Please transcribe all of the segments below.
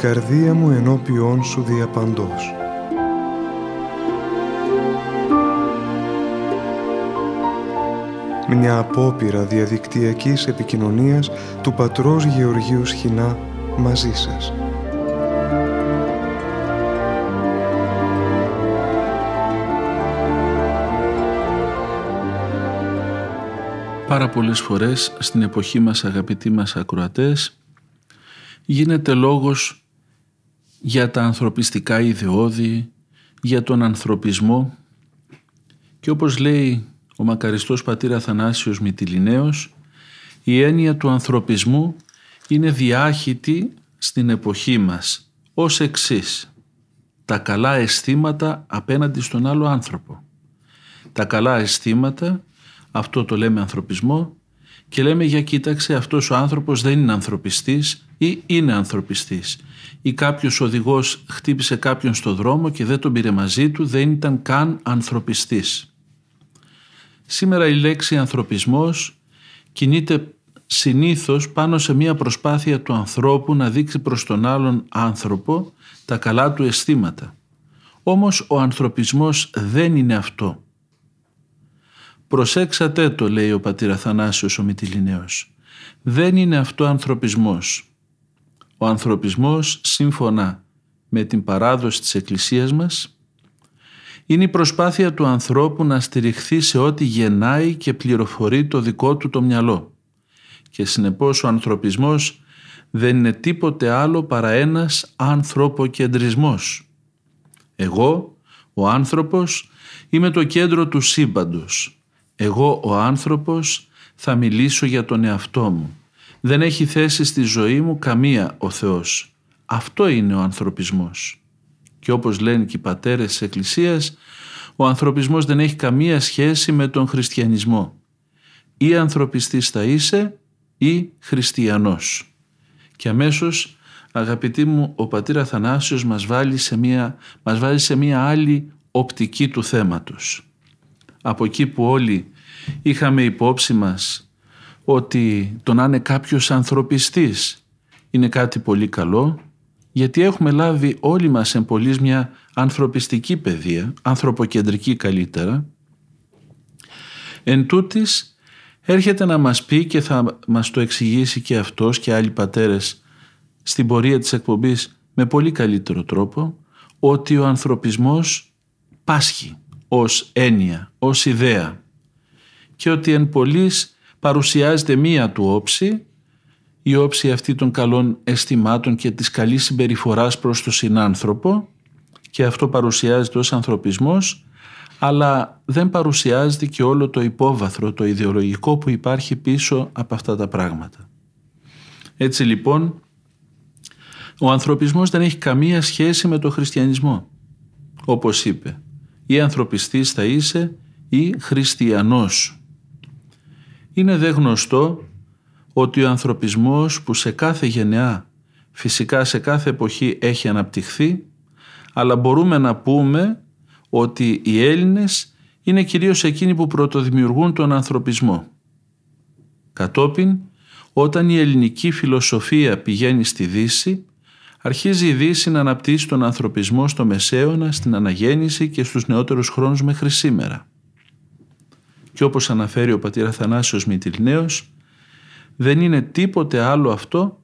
η καρδία μου ενώπιόν σου διαπαντός. Μια απόπειρα διαδικτυακής επικοινωνίας του πατρός Γεωργίου Σχοινά μαζί σας. Πάρα πολλές φορές στην εποχή μας αγαπητοί μας ακροατές γίνεται λόγος για τα ανθρωπιστικά ιδεώδη, για τον ανθρωπισμό και όπως λέει ο μακαριστός πατήρ Αθανάσιος Μητυλινέος η έννοια του ανθρωπισμού είναι διάχυτη στην εποχή μας ως εξής τα καλά αισθήματα απέναντι στον άλλο άνθρωπο. Τα καλά αισθήματα, αυτό το λέμε ανθρωπισμό και λέμε για κοίταξε αυτός ο άνθρωπος δεν είναι ανθρωπιστής ή είναι ανθρωπιστής ή κάποιος οδηγός χτύπησε κάποιον στο δρόμο και δεν τον πήρε μαζί του δεν ήταν καν ανθρωπιστής. Σήμερα η λέξη ανθρωπισμός κινείται συνήθως πάνω σε μια προσπάθεια του ανθρώπου να δείξει προς τον άλλον άνθρωπο τα καλά του αισθήματα. Όμως ο ανθρωπισμός δεν είναι αυτό. Προσέξατε το λέει ο πατήρ Αθανάσιος ο Μητυλινέος. Δεν είναι αυτό ανθρωπισμός. Ο ανθρωπισμός σύμφωνα με την παράδοση της Εκκλησίας μας είναι η προσπάθεια του ανθρώπου να στηριχθεί σε ό,τι γεννάει και πληροφορεί το δικό του το μυαλό. Και συνεπώς ο ανθρωπισμός δεν είναι τίποτε άλλο παρά ένας ανθρωποκεντρισμός. Εγώ, ο άνθρωπος, είμαι το κέντρο του σύμπαντος. Εγώ, ο άνθρωπος, θα μιλήσω για τον εαυτό μου. Δεν έχει θέση στη ζωή μου καμία ο Θεός. Αυτό είναι ο ανθρωπισμός. Και όπως λένε και οι πατέρες της Εκκλησίας, ο ανθρωπισμός δεν έχει καμία σχέση με τον χριστιανισμό. Ή ανθρωπιστής θα είσαι ή χριστιανός. Και αμέσως αγαπητοί μου ο πατήρ Αθανάσιος μας βάλει σε μια, μας βάλει σε μια άλλη οπτική του θέματος. Από εκεί που όλοι είχαμε υπόψη μας ότι το να είναι κάποιος ανθρωπιστής είναι κάτι πολύ καλό γιατί έχουμε λάβει όλοι μας εμπολής μια ανθρωπιστική παιδεία, ανθρωποκεντρική καλύτερα. Εν τούτης, έρχεται να μας πει και θα μας το εξηγήσει και αυτός και άλλοι πατέρες στην πορεία της εκπομπής με πολύ καλύτερο τρόπο ότι ο ανθρωπισμός πάσχει ως έννοια, ως ιδέα και ότι εν πολλής παρουσιάζεται μία του όψη η όψη αυτή των καλών αισθημάτων και της καλής συμπεριφοράς προς τον συνάνθρωπο και αυτό παρουσιάζεται ως ανθρωπισμός αλλά δεν παρουσιάζεται και όλο το υπόβαθρο, το ιδεολογικό που υπάρχει πίσω από αυτά τα πράγματα. Έτσι λοιπόν, ο ανθρωπισμός δεν έχει καμία σχέση με το χριστιανισμό. Όπως είπε, ή ανθρωπιστής θα είσαι ή χριστιανός. Είναι δε γνωστό ότι ο ανθρωπισμός που σε κάθε γενεά, φυσικά σε κάθε εποχή έχει αναπτυχθεί, αλλά μπορούμε να πούμε ότι οι Έλληνες είναι κυρίως εκείνοι που πρωτοδημιουργούν τον ανθρωπισμό. Κατόπιν, όταν η ελληνική φιλοσοφία πηγαίνει στη Δύση, αρχίζει η Δύση να αναπτύσσει τον ανθρωπισμό στο Μεσαίωνα, στην Αναγέννηση και στους νεότερους χρόνους μέχρι σήμερα. Και όπως αναφέρει ο πατήρ Αθανάσιος Μητυλνέος, δεν είναι τίποτε άλλο αυτό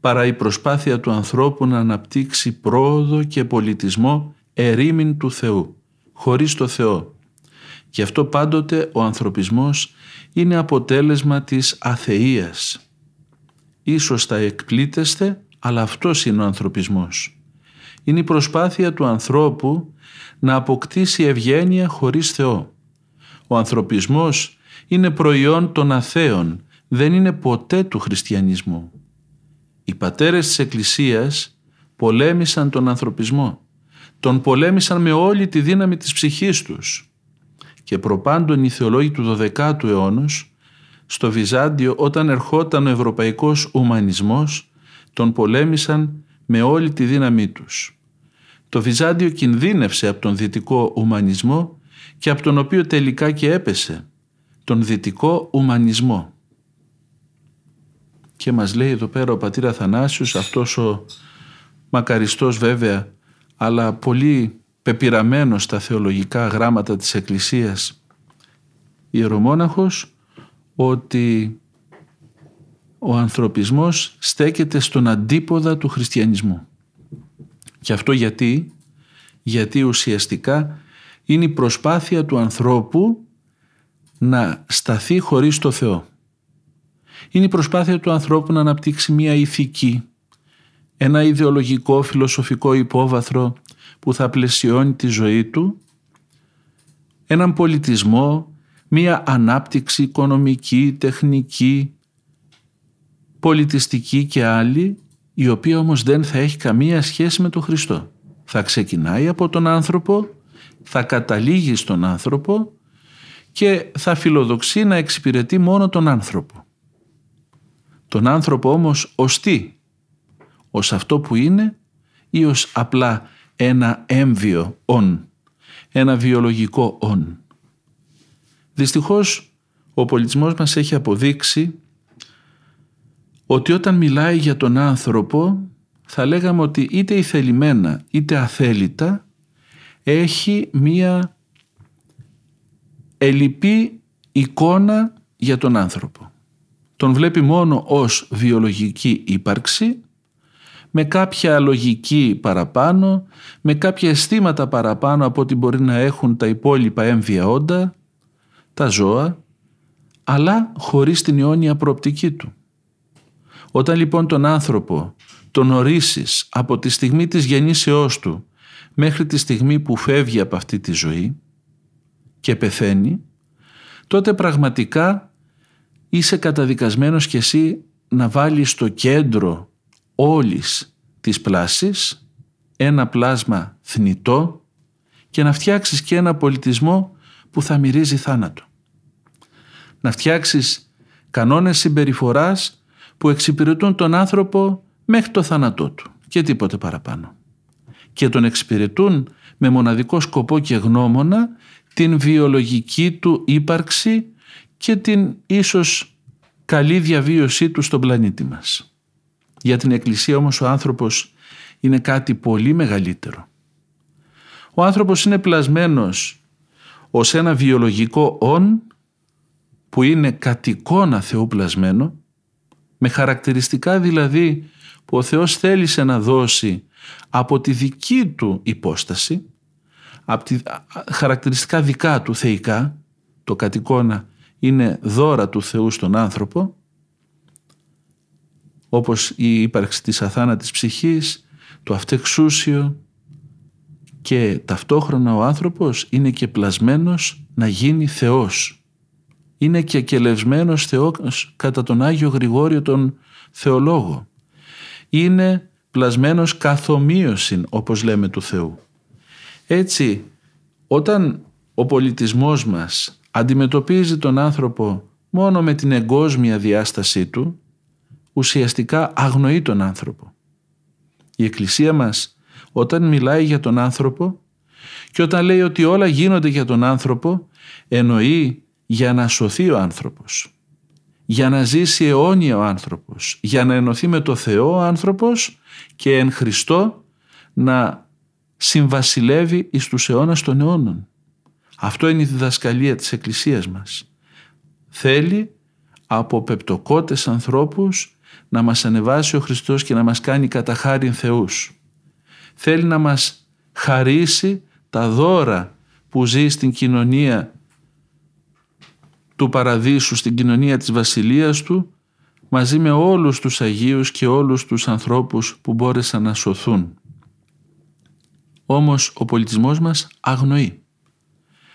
παρά η προσπάθεια του ανθρώπου να αναπτύξει πρόοδο και πολιτισμό ερήμην του Θεού, χωρίς το Θεό. Γι' αυτό πάντοτε ο ανθρωπισμός είναι αποτέλεσμα της αθείας. Ίσως θα εκπλήτεστε, αλλά αυτός είναι ο ανθρωπισμός. Είναι η προσπάθεια του ανθρώπου να αποκτήσει ευγένεια χωρίς Θεό. Ο ανθρωπισμός είναι προϊόν των αθέων, δεν είναι ποτέ του χριστιανισμού. Οι πατέρες της Εκκλησίας πολέμησαν τον ανθρωπισμό. Τον πολέμησαν με όλη τη δύναμη της ψυχής τους. Και προπάντων οι θεολόγοι του 12ου αιώνος, στο Βυζάντιο όταν ερχόταν ο ευρωπαϊκός ουμανισμός, τον πολέμησαν με όλη τη δύναμή τους. Το Βυζάντιο κινδύνευσε από τον δυτικό ουμανισμό και από τον οποίο τελικά και έπεσε, τον δυτικό ουμανισμό. Και μας λέει εδώ πέρα ο πατήρ Αθανάσιος αυτός ο μακαριστός βέβαια, αλλά πολύ πεπειραμένος στα θεολογικά γράμματα της Εκκλησίας ιερομόναχος ότι ο ανθρωπισμός στέκεται στον αντίποδα του χριστιανισμού. Και αυτό γιατί, γιατί ουσιαστικά είναι η προσπάθεια του ανθρώπου να σταθεί χωρίς το Θεό. Είναι η προσπάθεια του ανθρώπου να αναπτύξει μια ηθική, ένα ιδεολογικό φιλοσοφικό υπόβαθρο που θα πλαισιώνει τη ζωή του, έναν πολιτισμό, μία ανάπτυξη οικονομική, τεχνική, πολιτιστική και άλλη, η οποία όμως δεν θα έχει καμία σχέση με τον Χριστό. Θα ξεκινάει από τον άνθρωπο, θα καταλήγει στον άνθρωπο και θα φιλοδοξεί να εξυπηρετεί μόνο τον άνθρωπο. Τον άνθρωπο όμως ως τι, ως αυτό που είναι ή ως απλά ένα έμβιο «ον», ένα βιολογικό «ον». Δυστυχώς ο πολιτισμός μας έχει αποδείξει ότι όταν μιλάει για τον άνθρωπο θα λέγαμε ότι είτε ηθελημένα είτε αθέλητα έχει μία ελλειπή εικόνα για τον άνθρωπο. Τον βλέπει μόνο ως βιολογική ύπαρξη με κάποια λογική παραπάνω, με κάποια αισθήματα παραπάνω από ό,τι μπορεί να έχουν τα υπόλοιπα έμβια όντα, τα ζώα, αλλά χωρίς την αιώνια προοπτική του. Όταν λοιπόν τον άνθρωπο τον ορίσεις από τη στιγμή της γεννήσεώς του μέχρι τη στιγμή που φεύγει από αυτή τη ζωή και πεθαίνει, τότε πραγματικά είσαι καταδικασμένος κι εσύ να βάλεις στο κέντρο όλης της πλάσης ένα πλάσμα θνητό και να φτιάξεις και ένα πολιτισμό που θα μυρίζει θάνατο. Να φτιάξεις κανόνες συμπεριφοράς που εξυπηρετούν τον άνθρωπο μέχρι το θάνατό του και τίποτε παραπάνω. Και τον εξυπηρετούν με μοναδικό σκοπό και γνώμονα την βιολογική του ύπαρξη και την ίσως καλή διαβίωσή του στον πλανήτη μας. Για την Εκκλησία όμως ο άνθρωπος είναι κάτι πολύ μεγαλύτερο. Ο άνθρωπος είναι πλασμένος ως ένα βιολογικό «ον» που είναι κατ' εικόνα Θεού πλασμένο, με χαρακτηριστικά δηλαδή που ο Θεός θέλησε να δώσει από τη δική του υπόσταση, από τη χαρακτηριστικά δικά του θεϊκά, το κατ' εικόνα είναι δώρα του Θεού στον άνθρωπο, όπως η ύπαρξη της αθάνατης ψυχής, το αυτεξούσιο και ταυτόχρονα ο άνθρωπος είναι και πλασμένος να γίνει Θεός. Είναι και κελευσμένος Θεός κατά τον Άγιο Γρηγόριο τον Θεολόγο. Είναι πλασμένος καθομοίωσιν όπως λέμε του Θεού. Έτσι όταν ο πολιτισμός μας αντιμετωπίζει τον άνθρωπο μόνο με την εγκόσμια διάστασή του ουσιαστικά αγνοεί τον άνθρωπο. Η Εκκλησία μας όταν μιλάει για τον άνθρωπο και όταν λέει ότι όλα γίνονται για τον άνθρωπο εννοεί για να σωθεί ο άνθρωπος, για να ζήσει αιώνια ο άνθρωπος, για να ενωθεί με το Θεό ο άνθρωπος και εν Χριστώ να συμβασιλεύει εις τους αιώνας των αιώνων. Αυτό είναι η διδασκαλία της Εκκλησίας μας. Θέλει από πεπτοκότες ανθρώπους να μας ανεβάσει ο Χριστός και να μας κάνει κατά χάριν Θεούς. Θέλει να μας χαρίσει τα δώρα που ζει στην κοινωνία του Παραδείσου, στην κοινωνία της Βασιλείας Του, μαζί με όλους τους Αγίους και όλους τους ανθρώπους που μπόρεσαν να σωθούν. Όμως ο πολιτισμός μας αγνοεί.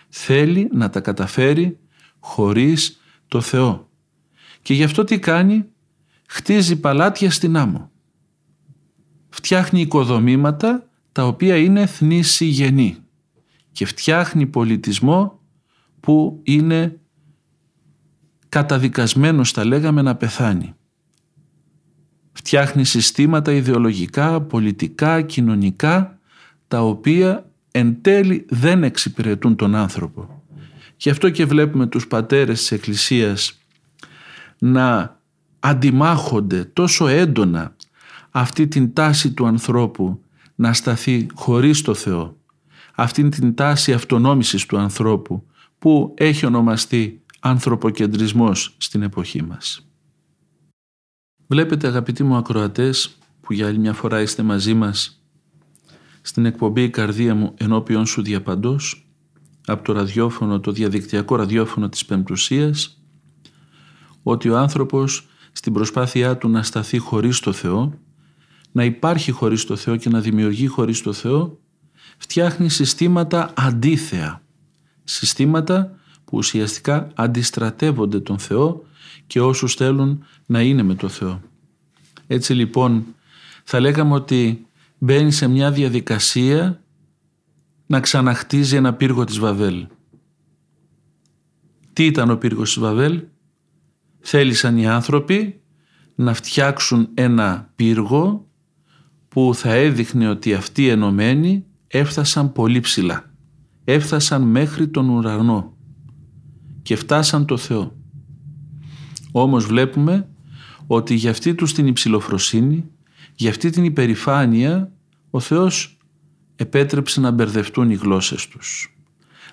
Θέλει να τα καταφέρει χωρίς το Θεό. Και γι' αυτό τι κάνει, χτίζει παλάτια στην άμμο. Φτιάχνει οικοδομήματα τα οποία είναι θνήσι γενή και φτιάχνει πολιτισμό που είναι καταδικασμένος θα λέγαμε να πεθάνει. Φτιάχνει συστήματα ιδεολογικά, πολιτικά, κοινωνικά τα οποία εν τέλει δεν εξυπηρετούν τον άνθρωπο. Γι' αυτό και βλέπουμε τους πατέρες της Εκκλησίας να αντιμάχονται τόσο έντονα αυτή την τάση του ανθρώπου να σταθεί χωρίς το Θεό, αυτή την τάση αυτονόμησης του ανθρώπου που έχει ονομαστεί ανθρωποκεντρισμός στην εποχή μας. Βλέπετε αγαπητοί μου ακροατές που για άλλη μια φορά είστε μαζί μας στην εκπομπή «Η καρδία μου ενώπιον σου διαπαντός» από το ραδιόφωνο, το διαδικτυακό ραδιόφωνο της Πεμπτουσίας ότι ο άνθρωπος στην προσπάθειά του να σταθεί χωρίς το Θεό να υπάρχει χωρίς το Θεό και να δημιουργεί χωρίς το Θεό φτιάχνει συστήματα αντίθεα συστήματα που ουσιαστικά αντιστρατεύονται τον Θεό και όσους θέλουν να είναι με το Θεό. Έτσι λοιπόν θα λέγαμε ότι μπαίνει σε μια διαδικασία να ξαναχτίζει ένα πύργο της Βαβέλ. Τι ήταν ο πύργος της Βαβέλ; Θέλησαν οι άνθρωποι να φτιάξουν ένα πύργο που θα έδειχνε ότι αυτοί οι ενωμένοι έφτασαν πολύ ψηλά. Έφτασαν μέχρι τον ουρανό και φτάσαν το Θεό. Όμως βλέπουμε ότι για αυτή τους την υψηλοφροσύνη, για αυτή την υπερηφάνεια, ο Θεός επέτρεψε να μπερδευτούν οι γλώσσες τους.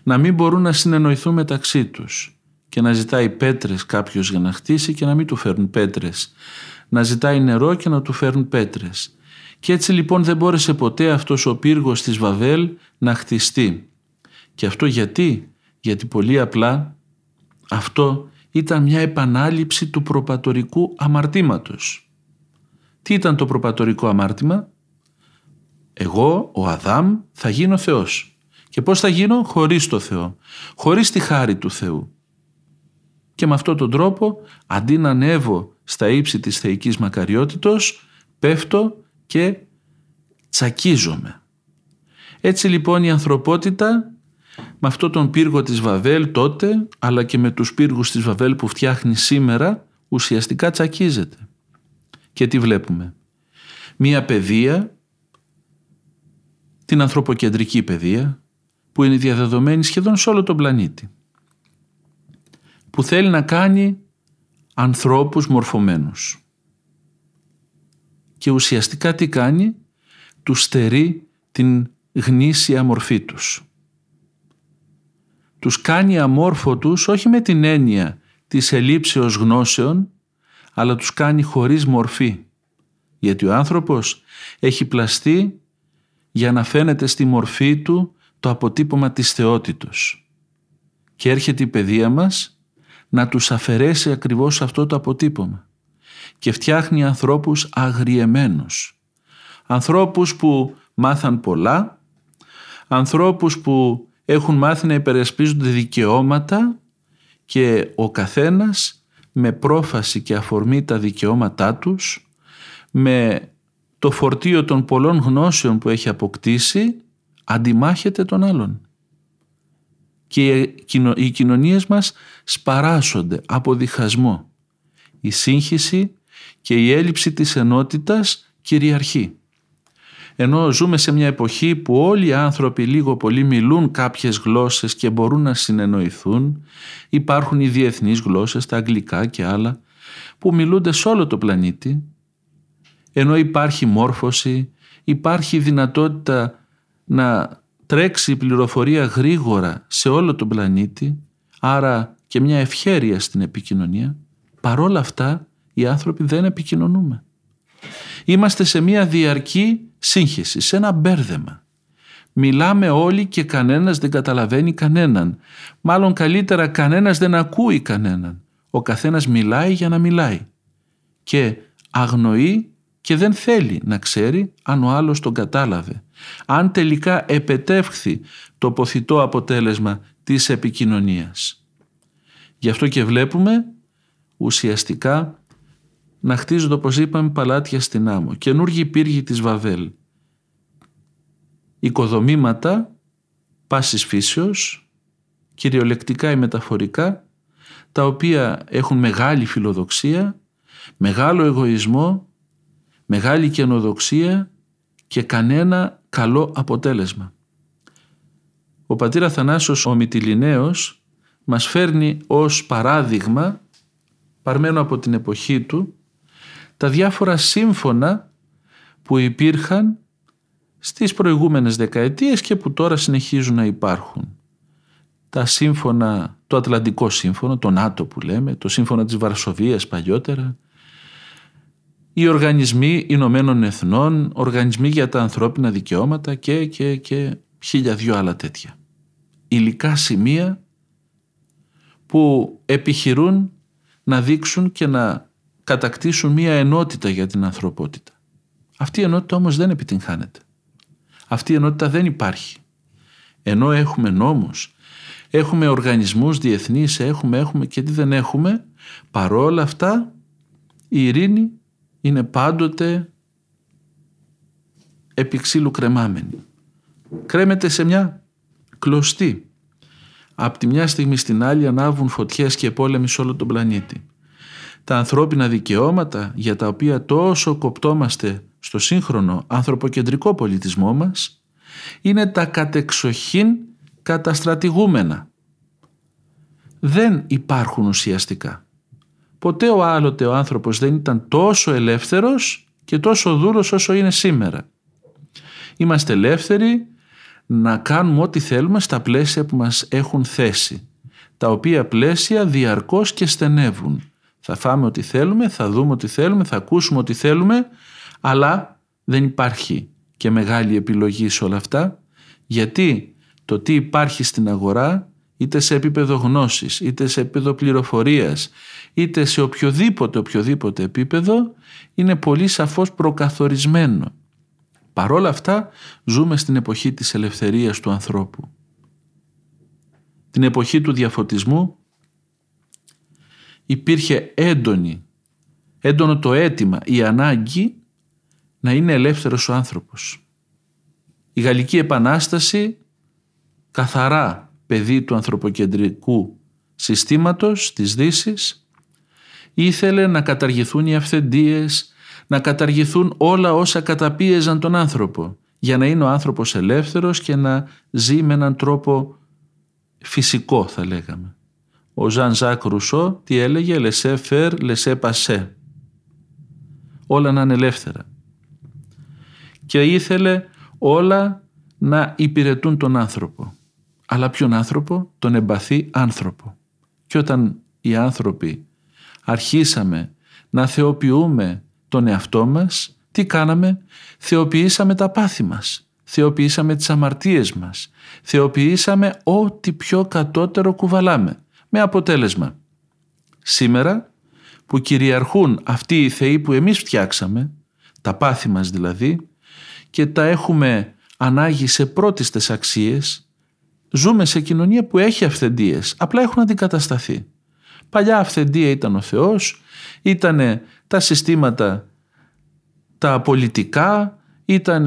Να μην μπορούν να συνεννοηθούν μεταξύ τους και να ζητάει πέτρες κάποιος για να χτίσει και να μην του φέρουν πέτρες. Να ζητάει νερό και να του φέρουν πέτρες. Και έτσι λοιπόν δεν μπόρεσε ποτέ αυτός ο πύργος της Βαβέλ να χτιστεί. Και αυτό γιατί, γιατί πολύ απλά αυτό ήταν μια επανάληψη του προπατορικού αμαρτήματος. Τι ήταν το προπατορικό αμάρτημα; Εγώ, ο Αδάμ, θα γίνω Θεός. Και πώς θα γίνω; Χωρίς το Θεό. Χωρίς τη χάρη του Θεού. Και με αυτόν τον τρόπο, αντί να ανέβω στα ύψη της θεϊκής μακαριότητος, πέφτω και τσακίζομαι. Έτσι λοιπόν η ανθρωπότητα με αυτό τον πύργο της Βαβέλ τότε αλλά και με τους πύργους της Βαβέλ που φτιάχνει σήμερα ουσιαστικά τσακίζεται. Και τι βλέπουμε; Μία παιδεία, την ανθρωποκεντρική παιδεία που είναι διαδεδομένη σχεδόν σε όλο τον πλανήτη που θέλει να κάνει ανθρώπους μορφωμένους. Και ουσιαστικά τι κάνει, τους στερεί την γνήσια μορφή τους τους κάνει αμόρφωτους όχι με την έννοια της ελήψεως γνώσεων, αλλά τους κάνει χωρίς μορφή. Γιατί ο άνθρωπος έχει πλαστεί για να φαίνεται στη μορφή του το αποτύπωμα της θεότητος. Και έρχεται η παιδεία μας να τους αφαιρέσει ακριβώς αυτό το αποτύπωμα και φτιάχνει ανθρώπους αγριεμένους. Ανθρώπους που μάθαν πολλά, ανθρώπους που έχουν μάθει να υπερασπίζονται δικαιώματα και ο καθένας με πρόφαση και αφορμή τα δικαιώματά τους, με το φορτίο των πολλών γνώσεων που έχει αποκτήσει, αντιμάχεται τον άλλον. Και οι κοινωνίες μας σπαράσσονται από διχασμό. Η σύγχυση και η έλλειψη της ενότητας κυριαρχεί ενώ ζούμε σε μια εποχή που όλοι οι άνθρωποι λίγο πολύ μιλούν κάποιες γλώσσες και μπορούν να συνεννοηθούν, υπάρχουν οι διεθνείς γλώσσες, τα αγγλικά και άλλα, που μιλούνται σε όλο το πλανήτη, ενώ υπάρχει μόρφωση, υπάρχει δυνατότητα να τρέξει η πληροφορία γρήγορα σε όλο τον πλανήτη, άρα και μια ευχέρεια στην επικοινωνία, παρόλα αυτά οι άνθρωποι δεν επικοινωνούμε. Είμαστε σε μια διαρκή σύγχυση, σε ένα μπέρδεμα. Μιλάμε όλοι και κανένας δεν καταλαβαίνει κανέναν. Μάλλον καλύτερα κανένας δεν ακούει κανέναν. Ο καθένας μιλάει για να μιλάει. Και αγνοεί και δεν θέλει να ξέρει αν ο άλλος τον κατάλαβε. Αν τελικά επετεύχθη το ποθητό αποτέλεσμα της επικοινωνίας. Γι' αυτό και βλέπουμε ουσιαστικά να χτίζονται όπως είπαμε παλάτια στην άμμο, καινούργιοι πύργοι της Βαβέλ, οικοδομήματα πάσης φύσεως, κυριολεκτικά ή μεταφορικά, τα οποία έχουν μεγάλη φιλοδοξία, μεγάλο εγωισμό, μεγάλη καινοδοξία και κανένα καλό αποτέλεσμα. Ο πατήρ Αθανάσιος ο Μητυλινέος μας φέρνει ως παράδειγμα, παρμένο από την εποχή του, τα διάφορα σύμφωνα που υπήρχαν στις προηγούμενες δεκαετίες και που τώρα συνεχίζουν να υπάρχουν. Τα σύμφωνα, το Ατλαντικό Σύμφωνο, το ΝΑΤΟ που λέμε, το Σύμφωνο της Βαρσοβίας παλιότερα, οι οργανισμοί Ηνωμένων Εθνών, οργανισμοί για τα ανθρώπινα δικαιώματα και, και, και χίλια δυο άλλα τέτοια. Υλικά σημεία που επιχειρούν να δείξουν και να κατακτήσουν μία ενότητα για την ανθρωπότητα. Αυτή η ενότητα όμως δεν επιτυγχάνεται. Αυτή η ενότητα δεν υπάρχει. Ενώ έχουμε νόμους, έχουμε οργανισμούς διεθνείς, έχουμε, έχουμε και τι δεν έχουμε, παρόλα αυτά η ειρήνη είναι πάντοτε επί ξύλου κρεμάμενη. Κρέμεται σε μια κλωστή. Από τη μια στιγμή στην άλλη ανάβουν φωτιές και πόλεμοι σε όλο τον πλανήτη. Τα ανθρώπινα δικαιώματα για τα οποία τόσο κοπτόμαστε στο σύγχρονο ανθρωποκεντρικό πολιτισμό μας είναι τα κατεξοχήν καταστρατηγούμενα. Δεν υπάρχουν ουσιαστικά. Ποτέ ο άλλοτε ο άνθρωπος δεν ήταν τόσο ελεύθερος και τόσο δούλος όσο είναι σήμερα. Είμαστε ελεύθεροι να κάνουμε ό,τι θέλουμε στα πλαίσια που μας έχουν θέσει, τα οποία πλαίσια διαρκώς και στενεύουν. Θα φάμε ό,τι θέλουμε, θα δούμε ό,τι θέλουμε, θα ακούσουμε ό,τι θέλουμε, αλλά δεν υπάρχει και μεγάλη επιλογή σε όλα αυτά, γιατί το τι υπάρχει στην αγορά, είτε σε επίπεδο γνώσης, είτε σε επίπεδο πληροφορίας, είτε σε οποιοδήποτε οποιοδήποτε επίπεδο, είναι πολύ σαφώς προκαθορισμένο. Παρόλα αυτά ζούμε στην εποχή της ελευθερίας του ανθρώπου. Την εποχή του διαφωτισμού υπήρχε έντονη, έντονο το αίτημα, η ανάγκη να είναι ελεύθερος ο άνθρωπος. Η Γαλλική Επανάσταση καθαρά παιδί του ανθρωποκεντρικού συστήματος της δύσης, ήθελε να καταργηθούν οι αυθεντίες, να καταργηθούν όλα όσα καταπίεζαν τον άνθρωπο για να είναι ο άνθρωπος ελεύθερος και να ζει με έναν τρόπο φυσικό θα λέγαμε. Ο Ζαν Ζάκ Ρουσό τι έλεγε «Λεσέ φερ, λεσέ πασέ». Όλα να είναι ελεύθερα. Και ήθελε όλα να υπηρετούν τον άνθρωπο. Αλλά ποιον άνθρωπο; Τον εμπαθή άνθρωπο. Και όταν οι άνθρωποι αρχίσαμε να θεοποιούμε τον εαυτό μας, τι κάναμε; Θεοποιήσαμε τα πάθη μας, θεοποιήσαμε τις αμαρτίες μας, θεοποιήσαμε ό,τι πιο κατώτερο κουβαλάμε. Με αποτέλεσμα, σήμερα που κυριαρχούν αυτοί οι θεοί που εμείς φτιάξαμε, τα πάθη μας δηλαδή, και τα έχουμε ανάγει σε πρώτιστες αξίες, ζούμε σε κοινωνία που έχει αυθεντίες, απλά έχουν αντικατασταθεί. Παλιά αυθεντία ήταν ο Θεός, ήταν τα συστήματα τα πολιτικά, ήταν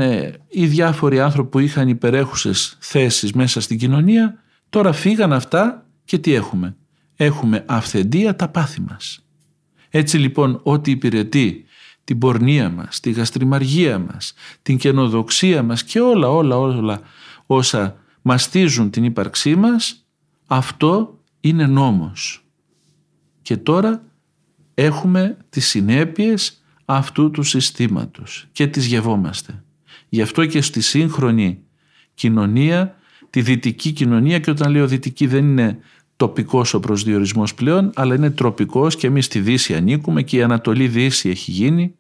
οι διάφοροι άνθρωποι που είχαν υπερέχουσες θέσεις μέσα στην κοινωνία, τώρα φύγαν αυτά και τι έχουμε; Έχουμε αυθεντία τα πάθη μας. Έτσι λοιπόν ό,τι υπηρετεί την πορνεία μας, τη γαστριμαργία μας, την καινοδοξία μας και όλα όλα όλα όσα μαστίζουν την ύπαρξή μας, αυτό είναι νόμος. Και τώρα έχουμε τις συνέπειες αυτού του συστήματος και τις γευόμαστε. Γι' αυτό και στη σύγχρονη κοινωνία, τη δυτική κοινωνία και όταν λέω δυτική δεν είναι τοπικός ο προσδιορισμός πλέον αλλά είναι τροπικός και εμείς στη Δύση ανήκουμε και η Ανατολή Δύση έχει γίνει.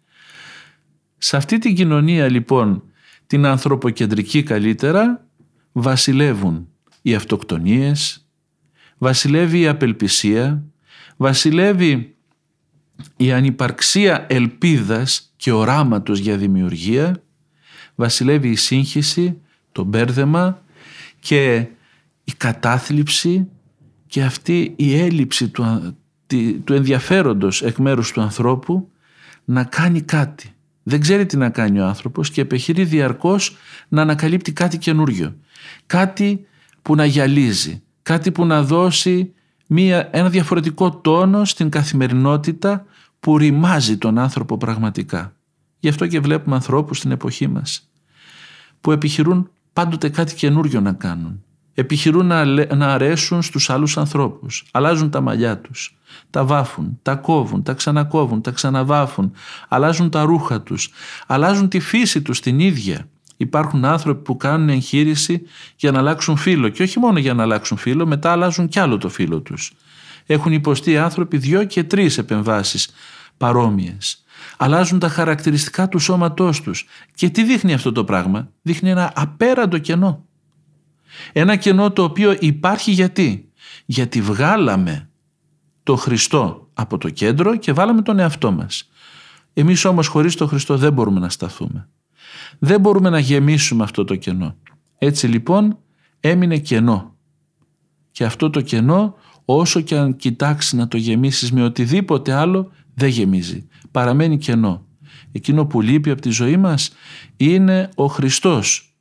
Σε αυτή την κοινωνία λοιπόν την ανθρωποκεντρική καλύτερα βασιλεύουν οι αυτοκτονίες, βασιλεύει η απελπισία, βασιλεύει η ανυπαρξία ελπίδας και οράματος για δημιουργία, βασιλεύει η σύγχυση, το μπέρδεμα και η κατάθλιψη και αυτή η έλλειψη του, του ενδιαφέροντος εκ μέρους του ανθρώπου να κάνει κάτι. Δεν ξέρει τι να κάνει ο άνθρωπος και επιχειρεί διαρκώς να ανακαλύπτει κάτι καινούριο. Κάτι που να γυαλίζει, κάτι που να δώσει μία, ένα διαφορετικό τόνο στην καθημερινότητα που ρημάζει τον άνθρωπο πραγματικά. Γι' αυτό και βλέπουμε ανθρώπους στην εποχή μας που επιχειρούν πάντοτε κάτι καινούριο να κάνουν. Επιχειρούν να, να αρέσουν στους άλλους ανθρώπους. Αλλάζουν τα μαλλιά τους, τα βάφουν, τα κόβουν, τα ξανακόβουν, τα ξαναβάφουν, αλλάζουν τα ρούχα τους, αλλάζουν τη φύση τους την ίδια. Υπάρχουν άνθρωποι που κάνουν εγχείρηση για να αλλάξουν φίλο και όχι μόνο για να αλλάξουν φίλο, μετά αλλάζουν κι άλλο το φίλο τους. Έχουν υποστεί άνθρωποι δυο και τρεις επεμβάσεις παρόμοιες. Αλλάζουν τα χαρακτηριστικά του σώματός τους. Και τι δείχνει αυτό το πράγμα; Δείχνει ένα απέραντο κενό. Ένα κενό το οποίο υπάρχει γιατί. Γιατί βγάλαμε το Χριστό από το κέντρο και βάλαμε τον εαυτό μας. Εμείς όμως χωρίς το Χριστό δεν μπορούμε να σταθούμε. Δεν μπορούμε να γεμίσουμε αυτό το κενό. Έτσι λοιπόν έμεινε κενό. Και αυτό το κενό όσο και αν κοιτάξεις να το γεμίσεις με οτιδήποτε άλλο δεν γεμίζει. Παραμένει κενό. Εκείνο που λείπει από τη ζωή μας είναι ο Χριστός.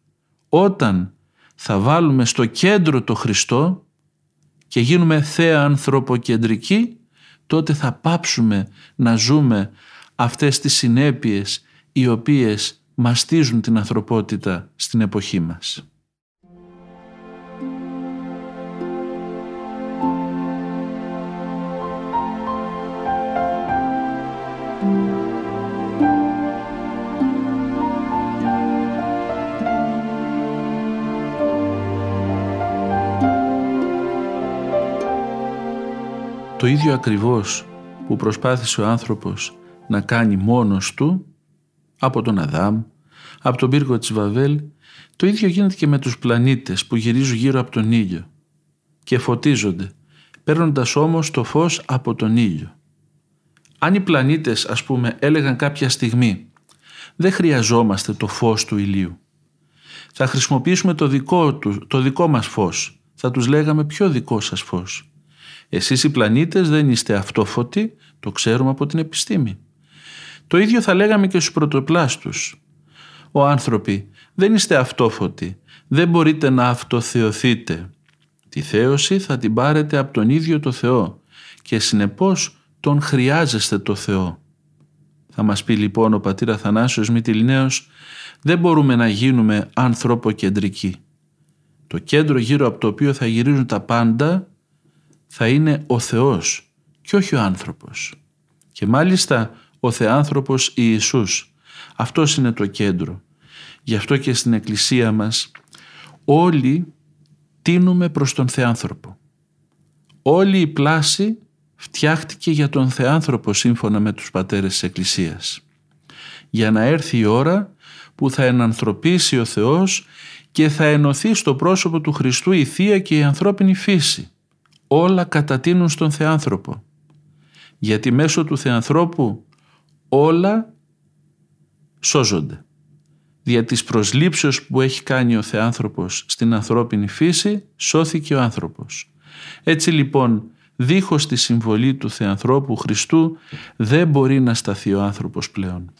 Όταν θα βάλουμε στο κέντρο το Χριστό και γίνουμε θέα ανθρωποκεντρικοί, τότε θα πάψουμε να ζούμε αυτές τις συνέπειες οι οποίες μαστίζουν την ανθρωπότητα στην εποχή μας. Το ίδιο ακριβώς που προσπάθησε ο άνθρωπος να κάνει μόνος του από τον Αδάμ, από τον πύργο της Βαβέλ, το ίδιο γίνεται και με τους πλανήτες που γυρίζουν γύρω από τον ήλιο και φωτίζονται, παίρνοντας όμως το φως από τον ήλιο. Αν οι πλανήτες, ας πούμε, έλεγαν κάποια στιγμή «Δεν χρειαζόμαστε το φως του ηλίου. Θα χρησιμοποιήσουμε το δικό, του, το δικό μας φως. Θα τους λέγαμε «Ποιο δικό σας φως». Εσείς οι πλανήτες δεν είστε αυτόφωτοι, το ξέρουμε από την επιστήμη. Το ίδιο θα λέγαμε και στους πρωτοπλάστους. Ο άνθρωποι δεν είστε αυτόφωτοι, δεν μπορείτε να αυτοθεωθείτε. Τη θέωση θα την πάρετε από τον ίδιο το Θεό και συνεπώς τον χρειάζεστε το Θεό. Θα μας πει λοιπόν ο πατήρ Αθανάσιος Μητυλινέος δεν μπορούμε να γίνουμε ανθρωποκεντρικοί. Το κέντρο γύρω από το οποίο θα γυρίζουν τα πάντα θα είναι ο Θεός και όχι ο άνθρωπος. Και μάλιστα ο Θεάνθρωπος Ιησούς. Αυτός είναι το κέντρο. Γι' αυτό και στην Εκκλησία μας όλοι τίνουμε προς τον Θεάνθρωπο. Όλη η πλάση φτιάχτηκε για τον Θεάνθρωπο σύμφωνα με τους πατέρες της Εκκλησίας. Για να έρθει η ώρα που θα ενανθρωπίσει ο Θεός και θα ενωθεί στο πρόσωπο του Χριστού η Θεία και η ανθρώπινη φύση. Όλα κατατείνουν στον Θεάνθρωπο. Γιατί μέσω του Θεανθρώπου όλα σώζονται. Δια της προσλήψεως που έχει κάνει ο Θεάνθρωπος στην ανθρώπινη φύση, σώθηκε ο άνθρωπος. Έτσι λοιπόν, δίχως τη συμβολή του Θεανθρώπου Χριστού, δεν μπορεί να σταθεί ο άνθρωπος πλέον.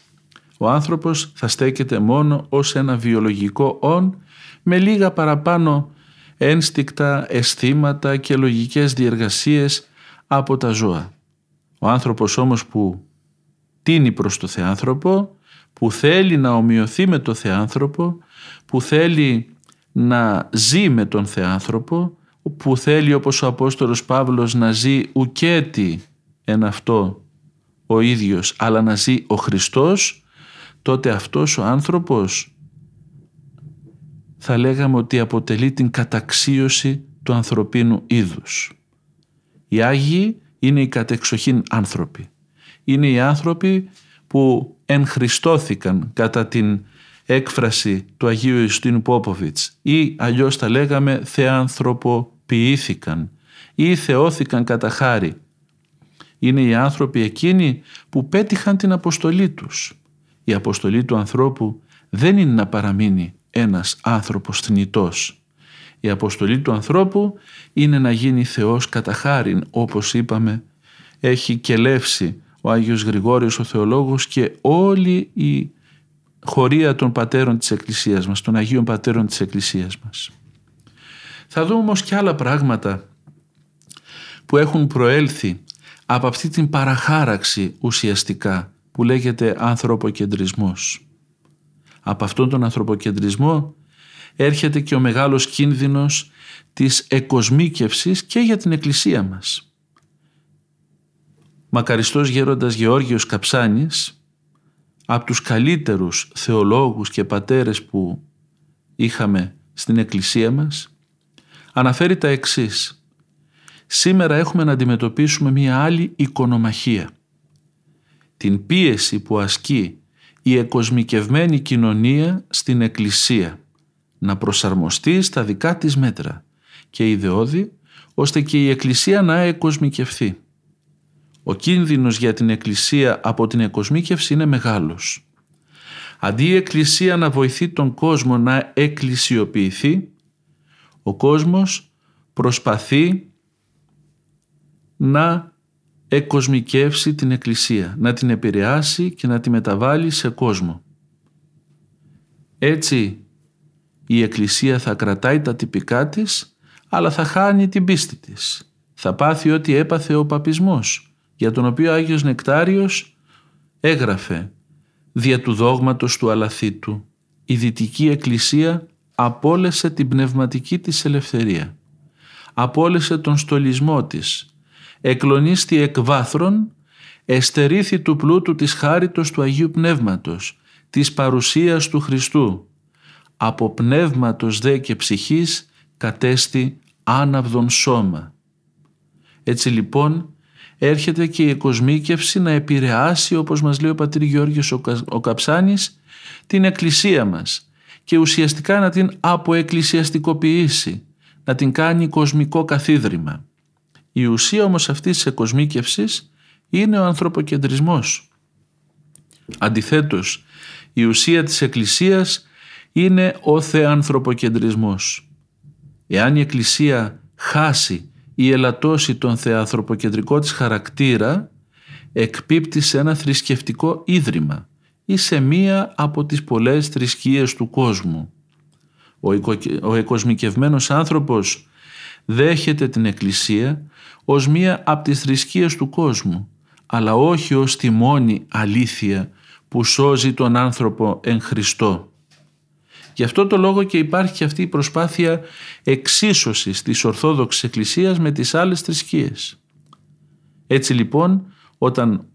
Ο άνθρωπος θα στέκεται μόνο ως ένα βιολογικό «ον» με λίγα παραπάνω ένστικτα, αισθήματα και λογικές διεργασίες από τα ζώα. Ο άνθρωπος όμως που τίνει προς το Θεάνθρωπο, που θέλει να ομοιωθεί με το Θεάνθρωπο, που θέλει να ζει με τον Θεάνθρωπο, που θέλει όπως ο Απόστολος Παύλος να ζει ουκέτη εν αυτό ο ίδιος, αλλά να ζει ο Χριστός, τότε αυτός ο άνθρωπος θα λέγαμε ότι αποτελεί την καταξίωση του ανθρωπίνου είδους. Οι Άγιοι είναι οι κατεξοχήν άνθρωποι είναι οι άνθρωποι που ενχριστώθηκαν κατά την έκφραση του Αγίου Ιουστίνου Πόποβιτς ή αλλιώς τα λέγαμε θεανθρωποποιήθηκαν ή θεώθηκαν κατά χάρη. Είναι οι άνθρωποι εκείνοι που πέτυχαν την αποστολή τους. Η αποστολή του ανθρώπου δεν είναι να παραμείνει ένας άνθρωπος θνητός. Η αποστολή του ανθρώπου είναι να γίνει Θεός κατά χάριν, όπως είπαμε, έχει κελεύσει ο Άγιος Γρηγόριος ο Θεολόγος και όλη η χωρία των πατέρων της Εκκλησίας μας, των Αγίων Πατέρων της Εκκλησίας μας. Θα δούμε όμως και άλλα πράγματα που έχουν προέλθει από αυτή την παραχάραξη ουσιαστικά που λέγεται ανθρωποκεντρισμός. Από αυτόν τον ανθρωποκεντρισμό έρχεται και ο μεγάλος κίνδυνος της εκοσμίκευσης και για την Εκκλησία μας. Μακαριστός γέροντας Γεώργιος Καψάνης, από τους καλύτερους θεολόγους και πατέρες που είχαμε στην Εκκλησία μας, αναφέρει τα εξής. Σήμερα έχουμε να αντιμετωπίσουμε μία άλλη οικονομαχία. Την πίεση που ασκεί η εκοσμικευμένη κοινωνία στην Εκκλησία να προσαρμοστεί στα δικά της μέτρα και ιδεώδη ώστε και η Εκκλησία να εκοσμικευθεί. Ο κίνδυνος για την Εκκλησία από την εκοσμίκευση είναι μεγάλος. Αντί η Εκκλησία να βοηθεί τον κόσμο να εκκλησιοποιηθεί, ο κόσμος προσπαθεί να εκοσμικεύσει την Εκκλησία, να την επηρεάσει και να τη μεταβάλει σε κόσμο. Έτσι η Εκκλησία θα κρατάει τα τυπικά της, αλλά θα χάνει την πίστη της. Θα πάθει ό,τι έπαθε ο παπισμός, για τον οποίο ο Άγιος Νεκτάριος έγραφε «Δια του δόγματος του αλαθήτου, η Δυτική Εκκλησία απόλεσε την πνευματική της ελευθερία. Απόλεσε τον στολισμό της, εκλονίστη εκ βάθρων, εστερήθη του πλούτου της χάριτος του Αγίου Πνεύματος, της παρουσίας του Χριστού. Από πνεύματος δε και ψυχής κατέστη άναυδον σώμα. Έτσι λοιπόν έρχεται και η εκοσμίκευση να επηρεάσει όπως μας λέει ο πατήρ Γιώργος ο Καψάνης την εκκλησία μας και ουσιαστικά να την αποεκκλησιαστικοποιήσει, να την κάνει κοσμικό καθίδρυμα. Η ουσία όμως αυτής της εκοσμίκευσης είναι ο ανθρωποκεντρισμός. Αντιθέτως, η ουσία της Εκκλησίας είναι ο θεανθρωποκεντρισμός. Εάν η Εκκλησία χάσει ή ελαττώσει τον θεανθρωποκεντρικό της χαρακτήρα, εκπίπτει σε ένα θρησκευτικό ίδρυμα ή σε μία από τις πολλές θρησκείες του κόσμου. Ο, ο εκοσμικευμένος άνθρωπος δέχεται την Εκκλησία ως μία από τις θρησκείες του κόσμου, αλλά όχι ως τη μόνη αλήθεια που σώζει τον άνθρωπο εν Χριστώ. Γι' αυτό το λόγο και υπάρχει και αυτή η προσπάθεια εξίσωσης της Ορθόδοξης Εκκλησίας με τις άλλες θρησκείες. Έτσι λοιπόν όταν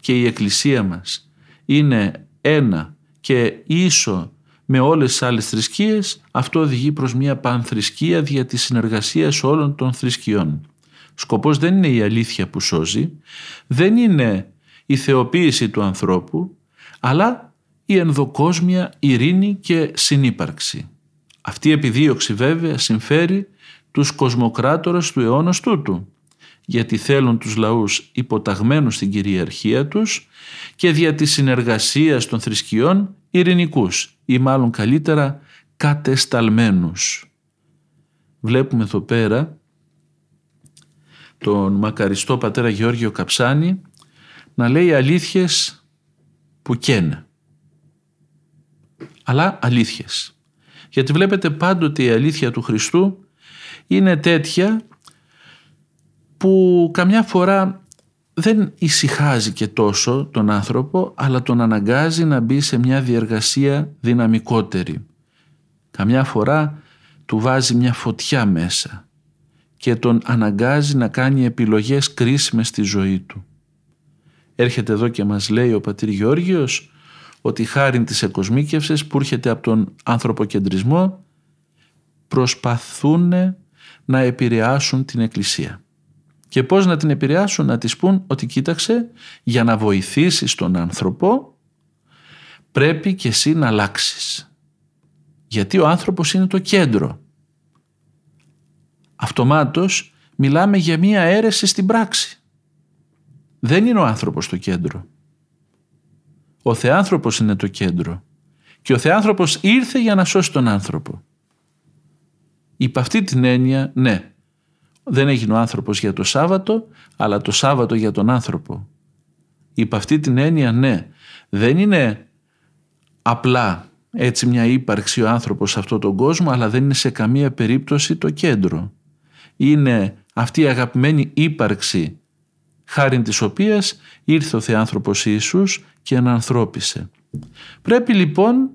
και η Εκκλησία μας είναι ένα και ίσο με όλες τις άλλες θρησκείες, αυτό οδηγεί προς μια πανθρησκεία δια της συνεργασίας όλων των θρησκειών. Σκοπός δεν είναι η αλήθεια που σώζει, δεν είναι η θεοποίηση του ανθρώπου, αλλά η ενδοκόσμια ειρήνη και συνύπαρξη. Αυτή η επιδίωξη βέβαια συμφέρει τους κοσμοκράτορες του αιώνος τούτου, γιατί θέλουν τους λαούς υποταγμένους στην κυριαρχία τους και δια της συνεργασίας των θρησκειών ειρηνικούς ή μάλλον καλύτερα κατεσταλμένους. Βλέπουμε εδώ πέρα τον μακαριστό πατέρα Γεώργιο Καψάνη να λέει αλήθειες που καίνε. Αλλά αλήθειες. Γιατί βλέπετε πάντοτε η αλήθεια του Χριστού είναι τέτοια που καμιά φορά δεν ησυχάζει και τόσο τον άνθρωπο αλλά τον αναγκάζει να μπει σε μια διεργασία δυναμικότερη. Καμιά φορά του βάζει μια φωτιά μέσα και τον αναγκάζει να κάνει επιλογές κρίσιμες στη ζωή του. Έρχεται εδώ και μας λέει ο πατήρ Γεώργιος ότι χάρη της εκοσμίκευσης που έρχεται από τον ανθρωποκεντρισμό προσπαθούν να επηρεάσουν την Εκκλησία. Και πώς να την επηρεάσουν, να της πούν ότι κοίταξε για να βοηθήσεις τον άνθρωπο πρέπει και εσύ να αλλάξεις. Γιατί ο άνθρωπος είναι το κέντρο αυτομάτως μιλάμε για μία αίρεση στην πράξη. Δεν είναι ο άνθρωπος το κέντρο. Ο Θεάνθρωπος είναι το κέντρο. Και ο Θεάνθρωπος ήρθε για να σώσει τον άνθρωπο. Υπ' αυτή την έννοια, ναι, δεν έγινε ο άνθρωπος για το Σάββατο, αλλά το Σάββατο για τον άνθρωπο. Υπ' αυτή την έννοια, ναι, δεν είναι απλά έτσι μια ύπαρξη ο άνθρωπος σε αυτόν τον κόσμο, αλλά δεν είναι σε καμία περίπτωση το κέντρο είναι αυτή η αγαπημένη ύπαρξη χάρη της οποίας ήρθε ο Θεάνθρωπος Ιησούς και ανανθρώπισε. Πρέπει λοιπόν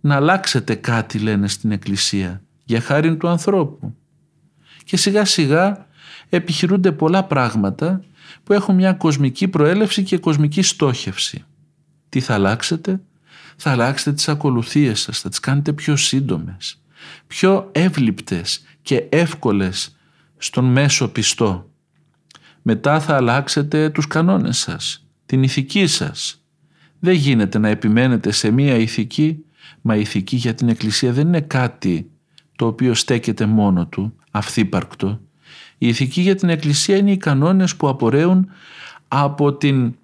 να αλλάξετε κάτι λένε στην Εκκλησία για χάρη του ανθρώπου. Και σιγά σιγά επιχειρούνται πολλά πράγματα που έχουν μια κοσμική προέλευση και κοσμική στόχευση. Τι θα αλλάξετε; Θα αλλάξετε τις ακολουθίες σας, θα τις κάνετε πιο σύντομες, πιο εύληπτες και εύκολες στον μέσο πιστό. Μετά θα αλλάξετε τους κανόνες σας, την ηθική σας. Δεν γίνεται να επιμένετε σε μία ηθική, μα η ηθική για την Εκκλησία δεν είναι κάτι το οποίο στέκεται μόνο του, αυθύπαρκτο. Η ηθική για την Εκκλησία είναι οι κανόνες που απορρέουν από την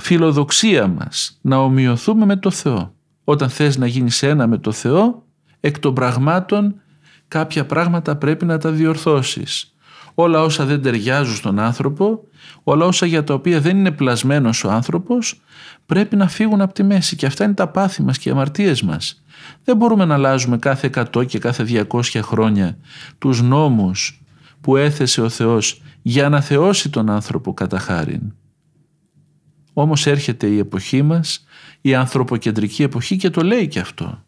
φιλοδοξία μας να ομοιωθούμε με το Θεό. Όταν θες να γίνεις ένα με το Θεό, εκ των πραγμάτων κάποια πράγματα πρέπει να τα διορθώσεις. Όλα όσα δεν ταιριάζουν στον άνθρωπο, όλα όσα για τα οποία δεν είναι πλασμένος ο άνθρωπος, πρέπει να φύγουν από τη μέση και αυτά είναι τα πάθη μας και οι αμαρτίες μας. Δεν μπορούμε να αλλάζουμε κάθε 100 και κάθε 200 χρόνια τους νόμους που έθεσε ο Θεός για να θεώσει τον άνθρωπο κατά χάριν. Όμως έρχεται η εποχή μας, η ανθρωποκεντρική εποχή και το λέει και αυτό.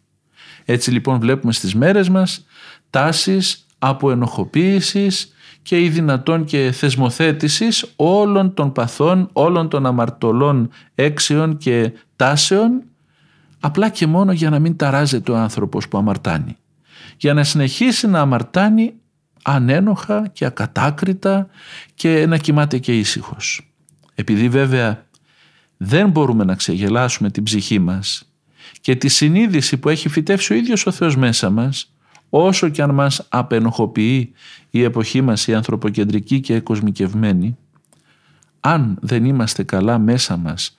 Έτσι λοιπόν βλέπουμε στις μέρες μας τάσεις από ενοχοποίησης και ή δυνατόν και θεσμοθέτησης όλων των παθών, όλων των αμαρτωλών έξεων και τάσεων απλά και μόνο για να μην ταράζεται ο άνθρωπος που αμαρτάνει. Για να συνεχίσει να αμαρτάνει ανένοχα και ακατάκριτα και να κοιμάται και ήσυχος. Επειδή βέβαια δεν μπορούμε να ξεγελάσουμε την ψυχή μας και τη συνείδηση που έχει φυτεύσει ο ίδιος ο Θεός μέσα μας, όσο και αν μας απενοχοποιεί η εποχή μας η ανθρωποκεντρική και κοσμικευμένη, αν δεν είμαστε καλά μέσα μας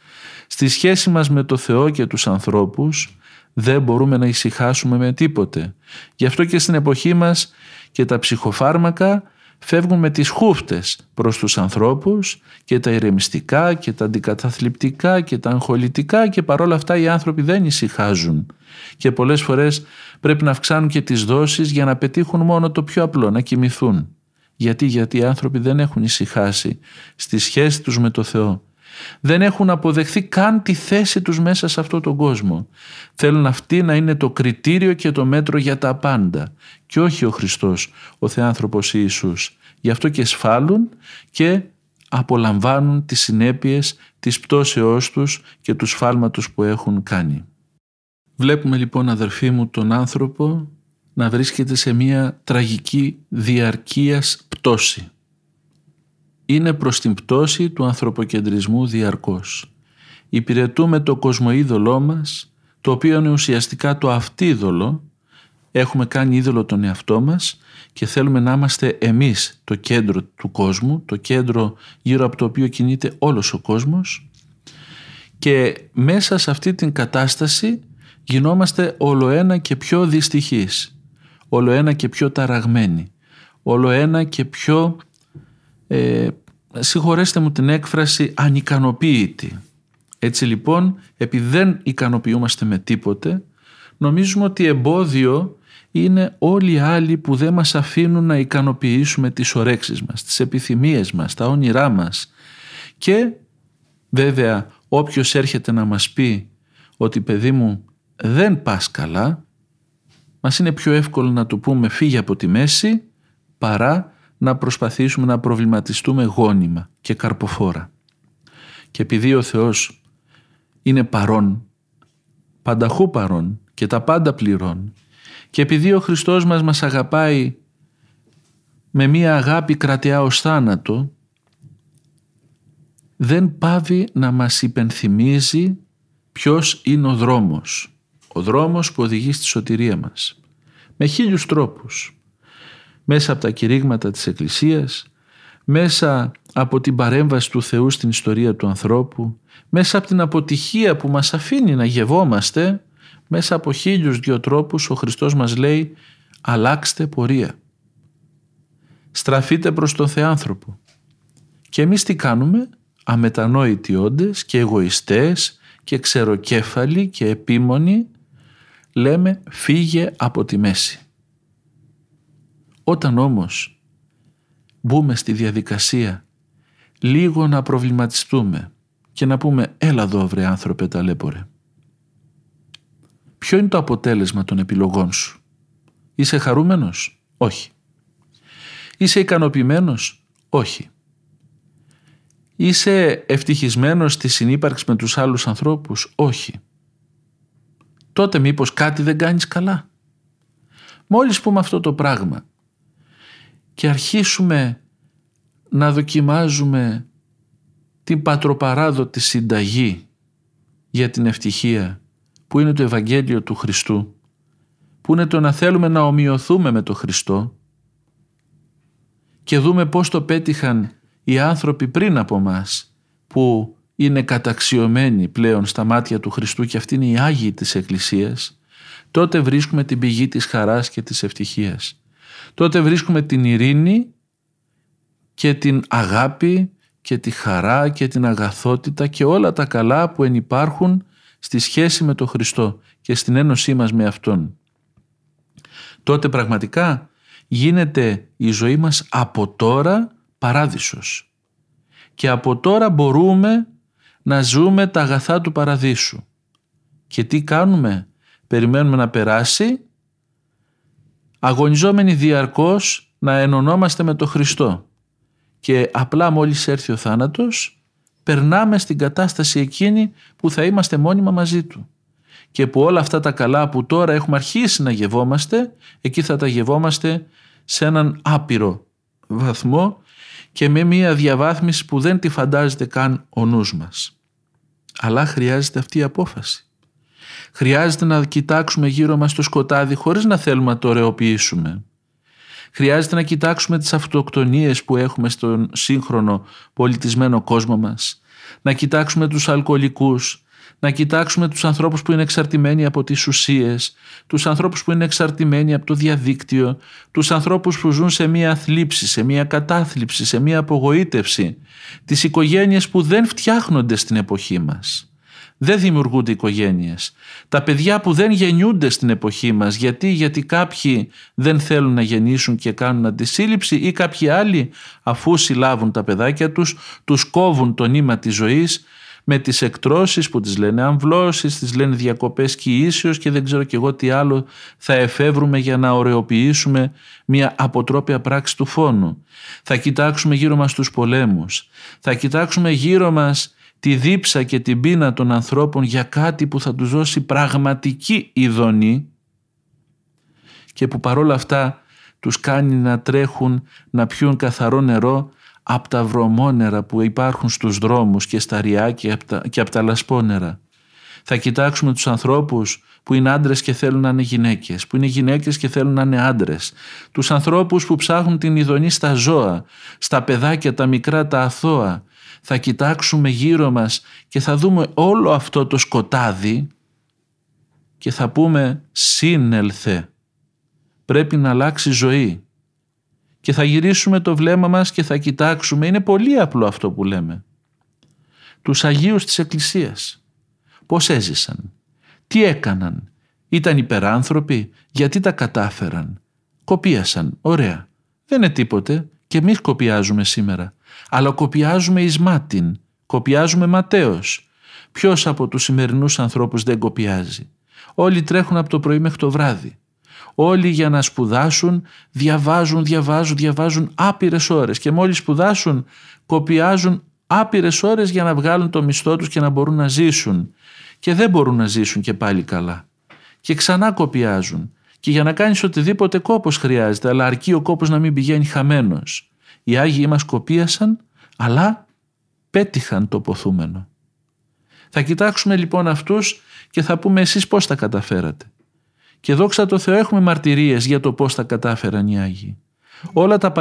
στη σχέση μας με το Θεό και τους ανθρώπους, δεν μπορούμε να ησυχάσουμε με τίποτε. Γι' αυτό και στην εποχή μας και τα ψυχοφάρμακα φεύγουν με τις χούφτες προς τους ανθρώπους και τα ηρεμιστικά και τα αντικαταθλιπτικά και τα αγχολητικά και παρόλα αυτά οι άνθρωποι δεν ησυχάζουν και πολλές φορές πρέπει να αυξάνουν και τις δόσεις για να πετύχουν μόνο το πιο απλό, να κοιμηθούν. Γιατί, γιατί οι άνθρωποι δεν έχουν ησυχάσει στη σχέση τους με το Θεό. Δεν έχουν αποδεχθεί καν τη θέση τους μέσα σε αυτόν τον κόσμο. Θέλουν αυτή να είναι το κριτήριο και το μέτρο για τα πάντα και όχι ο Χριστός, ο Θεάνθρωπος Ιησούς. Γι' αυτό και σφάλουν και απολαμβάνουν τις συνέπειες της πτώσεώς τους και του σφάλματος που έχουν κάνει. Βλέπουμε λοιπόν αδερφοί μου τον άνθρωπο να βρίσκεται σε μια τραγική διαρκείας πτώση. Είναι προς την πτώση του ανθρωποκεντρισμού διαρκώς. Υπηρετούμε το κοσμοίδωλό μας, το οποίο είναι ουσιαστικά το αυτίδωλο, έχουμε κάνει είδωλο τον εαυτό μας και θέλουμε να είμαστε εμείς το κέντρο του κόσμου, το κέντρο γύρω από το οποίο κινείται όλος ο κόσμος και μέσα σε αυτή την κατάσταση γινόμαστε όλο ένα και πιο δυστυχείς, όλο ένα και πιο ταραγμένοι, όλο ένα και πιο, ε, συγχωρέστε μου την έκφραση, ανικανοποίητοι. Έτσι λοιπόν, επειδή δεν ικανοποιούμαστε με τίποτε, νομίζουμε ότι εμπόδιο είναι όλοι οι άλλοι που δεν μας αφήνουν να ικανοποιήσουμε τις ορέξεις μας, τις επιθυμίες μας, τα όνειρά μας. Και βέβαια όποιος έρχεται να μας πει ότι παιδί μου δεν πας καλά, μας είναι πιο εύκολο να του πούμε φύγε από τη μέση παρά να προσπαθήσουμε να προβληματιστούμε γόνιμα και καρποφόρα. Και επειδή ο Θεός είναι παρόν, πανταχού παρόν και τα πάντα πληρών και επειδή ο Χριστός μας μας αγαπάει με μία αγάπη κρατεά ως θάνατο, δεν πάβει να μας υπενθυμίζει ποιος είναι ο δρόμος ο δρόμος που οδηγεί στη σωτηρία μας. Με χίλιους τρόπους. Μέσα από τα κηρύγματα της Εκκλησίας, μέσα από την παρέμβαση του Θεού στην ιστορία του ανθρώπου, μέσα από την αποτυχία που μας αφήνει να γευόμαστε, μέσα από χίλιους δυο τρόπους ο Χριστός μας λέει «Αλλάξτε πορεία». Στραφείτε προς τον Θεάνθρωπο. Και εμείς τι κάνουμε, αμετανόητοι όντες και εγωιστές και ξεροκέφαλοι και επίμονοι λέμε φύγε από τη μέση. Όταν όμως μπούμε στη διαδικασία λίγο να προβληματιστούμε και να πούμε έλα εδώ βρε άνθρωπε ταλέπορε. Ποιο είναι το αποτέλεσμα των επιλογών σου; Είσαι χαρούμενος; Όχι. Είσαι ικανοποιημένος; Όχι. Είσαι ευτυχισμένος στη συνύπαρξη με τους άλλους ανθρώπους; Όχι. Τότε μήπως κάτι δεν κάνεις καλά; Μόλις πούμε αυτό το πράγμα και αρχίσουμε να δοκιμάζουμε την πατροπαράδοτη συνταγή για την ευτυχία που είναι το Ευαγγέλιο του Χριστού που είναι το να θέλουμε να ομοιωθούμε με το Χριστό και δούμε πώς το πέτυχαν οι άνθρωποι πριν από μας που είναι καταξιωμένοι πλέον στα μάτια του Χριστού και αυτοί είναι οι Άγιοι της Εκκλησίας τότε βρίσκουμε την πηγή της χαράς και της ευτυχίας. Τότε βρίσκουμε την ειρήνη και την αγάπη και τη χαρά και την αγαθότητα και όλα τα καλά που ενυπάρχουν στη σχέση με τον Χριστό και στην ένωσή μας με Αυτόν. Τότε πραγματικά γίνεται η ζωή μας από τώρα παράδεισος. Και από τώρα μπορούμε να ζούμε τα αγαθά του παραδείσου. Και τι κάνουμε, περιμένουμε να περάσει, αγωνιζόμενοι διαρκώς να ενωνόμαστε με τον Χριστό και απλά μόλις έρθει ο θάνατος περνάμε στην κατάσταση εκείνη που θα είμαστε μόνιμα μαζί Του και που όλα αυτά τα καλά που τώρα έχουμε αρχίσει να γευόμαστε εκεί θα τα γευόμαστε σε έναν άπειρο βαθμό και με μια διαβάθμιση που δεν τη φαντάζεται καν ο νους μας. Αλλά χρειάζεται αυτή η απόφαση. Χρειάζεται να κοιτάξουμε γύρω μας το σκοτάδι χωρίς να θέλουμε να το ωρεοποιήσουμε. Χρειάζεται να κοιτάξουμε τις αυτοκτονίες που έχουμε στον σύγχρονο πολιτισμένο κόσμο μας. Να κοιτάξουμε τους αλκοολικούς, να κοιτάξουμε τους ανθρώπους που είναι εξαρτημένοι από τις ουσίες, τους ανθρώπους που είναι εξαρτημένοι από το διαδίκτυο, τους ανθρώπους που ζουν σε μία θλίψη, σε μία κατάθλιψη, σε μία απογοήτευση, τις οικογένειες που δεν φτιάχνονται στην εποχή μας δεν δημιουργούνται οικογένειες. Τα παιδιά που δεν γεννιούνται στην εποχή μας γιατί, γιατί κάποιοι δεν θέλουν να γεννήσουν και κάνουν αντισύλληψη ή κάποιοι άλλοι αφού συλλάβουν τα παιδάκια τους τους κόβουν το νήμα της ζωής με τις εκτρώσεις που τις λένε αμβλώσεις, τις λένε διακοπές κοιήσεως και δεν ξέρω και εγώ τι άλλο θα εφεύρουμε για να ωρεοποιήσουμε μια αποτρόπια πράξη του φόνου. Θα κοιτάξουμε γύρω μας τους πολέμους, θα κοιτάξουμε γύρω μας τη δίψα και την πείνα των ανθρώπων για κάτι που θα τους δώσει πραγματική ειδονή και που παρόλα αυτά τους κάνει να τρέχουν να πιούν καθαρό νερό από τα βρωμόνερα που υπάρχουν στους δρόμους και στα ριά και από τα, και από τα λασπόνερα. Θα κοιτάξουμε τους ανθρώπους που είναι άντρες και θέλουν να είναι γυναίκες, που είναι γυναίκες και θέλουν να είναι άντρες. Τους ανθρώπους που ψάχνουν την ειδονή στα ζώα, στα παιδάκια τα μικρά τα αθώα, θα κοιτάξουμε γύρω μας και θα δούμε όλο αυτό το σκοτάδι και θα πούμε «Σύνελθε». Πρέπει να αλλάξει ζωή. Και θα γυρίσουμε το βλέμμα μας και θα κοιτάξουμε, είναι πολύ απλό αυτό που λέμε, τους Αγίους της Εκκλησίας. Πώς έζησαν, τι έκαναν, ήταν υπεράνθρωποι, γιατί τα κατάφεραν. Κοπίασαν, ωραία. Δεν είναι τίποτε και εμείς κοπιάζουμε σήμερα αλλά κοπιάζουμε εις μάτιν, κοπιάζουμε ματέως. Ποιος από τους σημερινούς ανθρώπους δεν κοπιάζει; Όλοι τρέχουν από το πρωί μέχρι το βράδυ. Όλοι για να σπουδάσουν διαβάζουν, διαβάζουν, διαβάζουν άπειρες ώρες και μόλις σπουδάσουν κοπιάζουν άπειρες ώρες για να βγάλουν το μισθό τους και να μπορούν να ζήσουν και δεν μπορούν να ζήσουν και πάλι καλά και ξανά κοπιάζουν και για να κάνεις οτιδήποτε κόπος χρειάζεται αλλά αρκεί ο κόπος να μην πηγαίνει χαμένος οι Άγιοι μας κοπίασαν αλλά πέτυχαν το ποθούμενο. Θα κοιτάξουμε λοιπόν αυτούς και θα πούμε εσείς πώς τα καταφέρατε. Και δόξα τω Θεώ έχουμε μαρτυρίες για το πώς τα κατάφεραν οι Άγιοι. Όλα τα,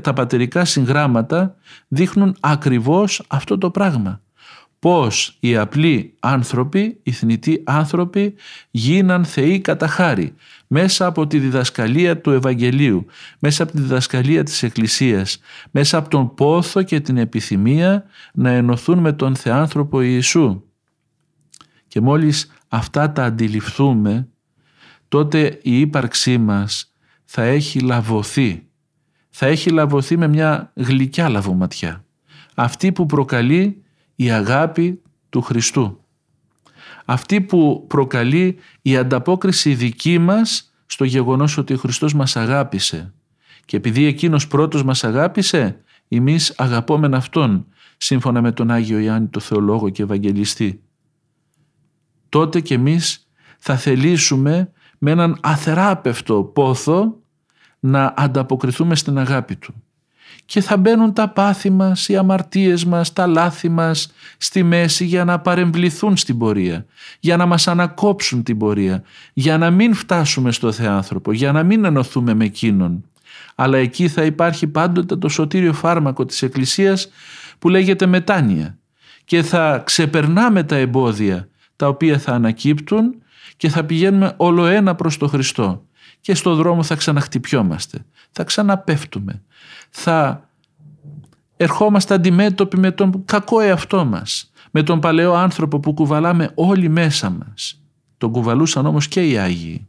τα πατερικά συγγράμματα δείχνουν ακριβώς αυτό το πράγμα πώς οι απλοί άνθρωποι, οι θνητοί άνθρωποι γίναν θεοί κατά χάρη μέσα από τη διδασκαλία του Ευαγγελίου, μέσα από τη διδασκαλία της Εκκλησίας, μέσα από τον πόθο και την επιθυμία να ενωθούν με τον Θεάνθρωπο Ιησού. Και μόλις αυτά τα αντιληφθούμε, τότε η ύπαρξή μας θα έχει λαβωθεί. Θα έχει λαβωθεί με μια γλυκιά λαβωματιά. Αυτή που προκαλεί η αγάπη του Χριστού. Αυτή που προκαλεί η ανταπόκριση δική μας στο γεγονός ότι ο Χριστός μας αγάπησε Και επειδή εκείνος πρώτος μας αγάπησε, εμείς αγαπόμεν Αυτόν, σύμφωνα με τον Άγιο Ιάννη το Θεολόγο και Ευαγγελιστή. Τότε και εμείς θα θελήσουμε με έναν αθεράπευτο πόθο να ανταποκριθούμε στην αγάπη Του. Και θα μπαίνουν τα πάθη μας, οι αμαρτίες μας, τα λάθη μας στη μέση για να παρεμβληθούν στην πορεία, για να μας ανακόψουν την πορεία, για να μην φτάσουμε στο Θεάνθρωπο, για να μην ενωθούμε με Εκείνον. Αλλά εκεί θα υπάρχει πάντοτε το σωτήριο φάρμακο της Εκκλησίας που λέγεται μετάνοια και θα ξεπερνάμε τα εμπόδια τα οποία θα ανακύπτουν και θα πηγαίνουμε όλο ένα προς το Χριστό και στο δρόμο θα ξαναχτυπιόμαστε, θα ξαναπέφτουμε, θα ερχόμαστε αντιμέτωποι με τον κακό εαυτό μας, με τον παλαιό άνθρωπο που κουβαλάμε όλοι μέσα μας. Τον κουβαλούσαν όμως και οι Άγιοι.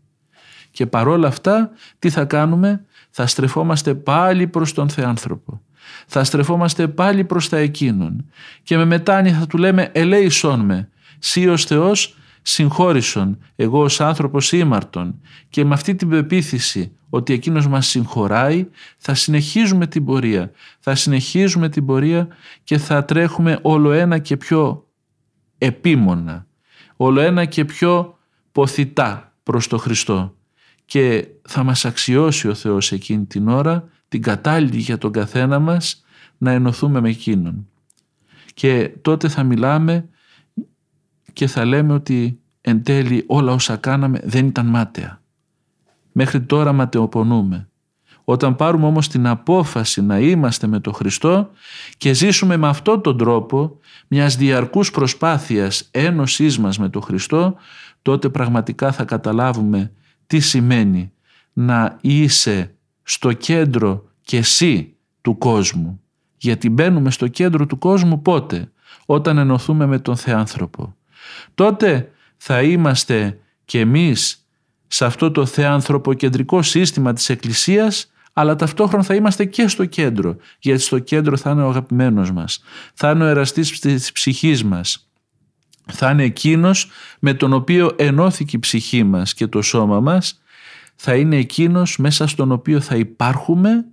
Και παρόλα αυτά τι θα κάνουμε, θα στρεφόμαστε πάλι προς τον Θεάνθρωπο. Θα στρεφόμαστε πάλι προς τα Εκείνον και με μετάνοια θα του λέμε «ελέησόν με, σύ ως Θεός συγχώρησον, εγώ ως άνθρωπος ήμαρτον» και με αυτή την πεποίθηση ότι Εκείνος μας συγχωράει θα συνεχίζουμε την πορεία. Θα συνεχίζουμε την πορεία και θα τρέχουμε όλο ένα και πιο επίμονα, όλο ένα και πιο ποθητά προς το Χριστό και θα μας αξιώσει ο Θεός εκείνη την ώρα την κατάλληλη για τον καθένα μας να ενωθούμε με Εκείνον. Και τότε θα μιλάμε και θα λέμε ότι εν τέλει όλα όσα κάναμε δεν ήταν μάταια. Μέχρι τώρα ματαιοπονούμε. Όταν πάρουμε όμως την απόφαση να είμαστε με τον Χριστό και ζήσουμε με αυτόν τον τρόπο μιας διαρκούς προσπάθειας ένωσής μας με τον Χριστό, τότε πραγματικά θα καταλάβουμε τι σημαίνει να είσαι στο κέντρο και εσύ του κόσμου. Γιατί μπαίνουμε στο κέντρο του κόσμου πότε, όταν ενωθούμε με τον Θεάνθρωπο. Τότε θα είμαστε και εμείς σε αυτό το θεάνθρωπο-κεντρικό σύστημα της Εκκλησίας αλλά ταυτόχρονα θα είμαστε και στο κέντρο, γιατί στο κέντρο θα είναι ο αγαπημένος μας, θα είναι ο εραστής της ψυχής μας, θα είναι εκείνος με τον οποίο ενώθηκε η ψυχή μας και το σώμα μας, θα είναι εκείνος μέσα στον οποίο θα υπάρχουμε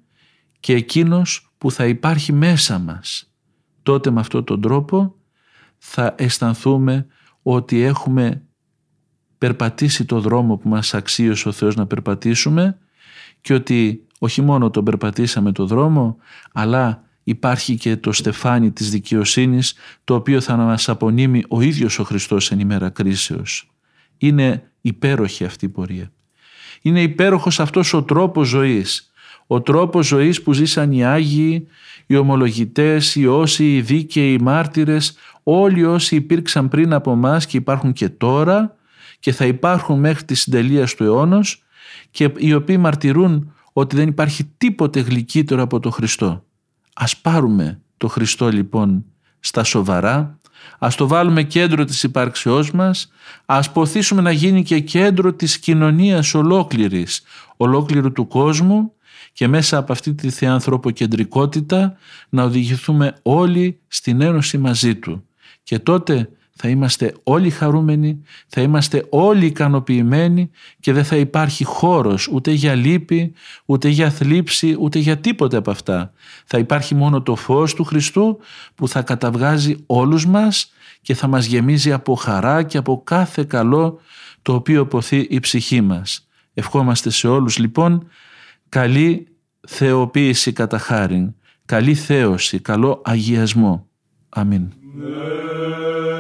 και εκείνος που θα υπάρχει μέσα μας. Τότε με αυτόν τον τρόπο θα αισθανθούμε ότι έχουμε περπατήσει το δρόμο που μας αξίωσε ο Θεός να περπατήσουμε και ότι όχι μόνο τον περπατήσαμε το δρόμο αλλά υπάρχει και το στεφάνι της δικαιοσύνης το οποίο θα μας απονείμει ο ίδιος ο Χριστός εν ημέρα κρίσεως. Είναι υπέροχη αυτή η πορεία. Είναι υπέροχος αυτός ο τρόπος ζωής. Ο τρόπος ζωής που ζήσαν οι Άγιοι, οι ομολογητές, οι όσοι, οι δίκαιοι, οι μάρτυρες, όλοι όσοι υπήρξαν πριν από μας και υπάρχουν και τώρα και θα υπάρχουν μέχρι τη συντελείας του αιώνος και οι οποίοι μαρτυρούν ότι δεν υπάρχει τίποτε γλυκύτερο από το Χριστό. Ας πάρουμε το Χριστό λοιπόν στα σοβαρά, ας το βάλουμε κέντρο της υπάρξεώς μας, ας ποθήσουμε να γίνει και κέντρο της κοινωνίας ολόκληρης, ολόκληρου του κόσμου και μέσα από αυτή τη θεανθρωποκεντρικότητα να οδηγηθούμε όλοι στην ένωση μαζί Του. Και τότε θα είμαστε όλοι χαρούμενοι, θα είμαστε όλοι ικανοποιημένοι και δεν θα υπάρχει χώρος ούτε για λύπη, ούτε για θλίψη, ούτε για τίποτε από αυτά. Θα υπάρχει μόνο το φως του Χριστού που θα καταβγάζει όλους μας και θα μας γεμίζει από χαρά και από κάθε καλό το οποίο ποθεί η ψυχή μας. Ευχόμαστε σε όλους λοιπόν καλή θεοποίηση κατά χάριν, καλή θέωση, καλό αγιασμό. Αμήν. Ne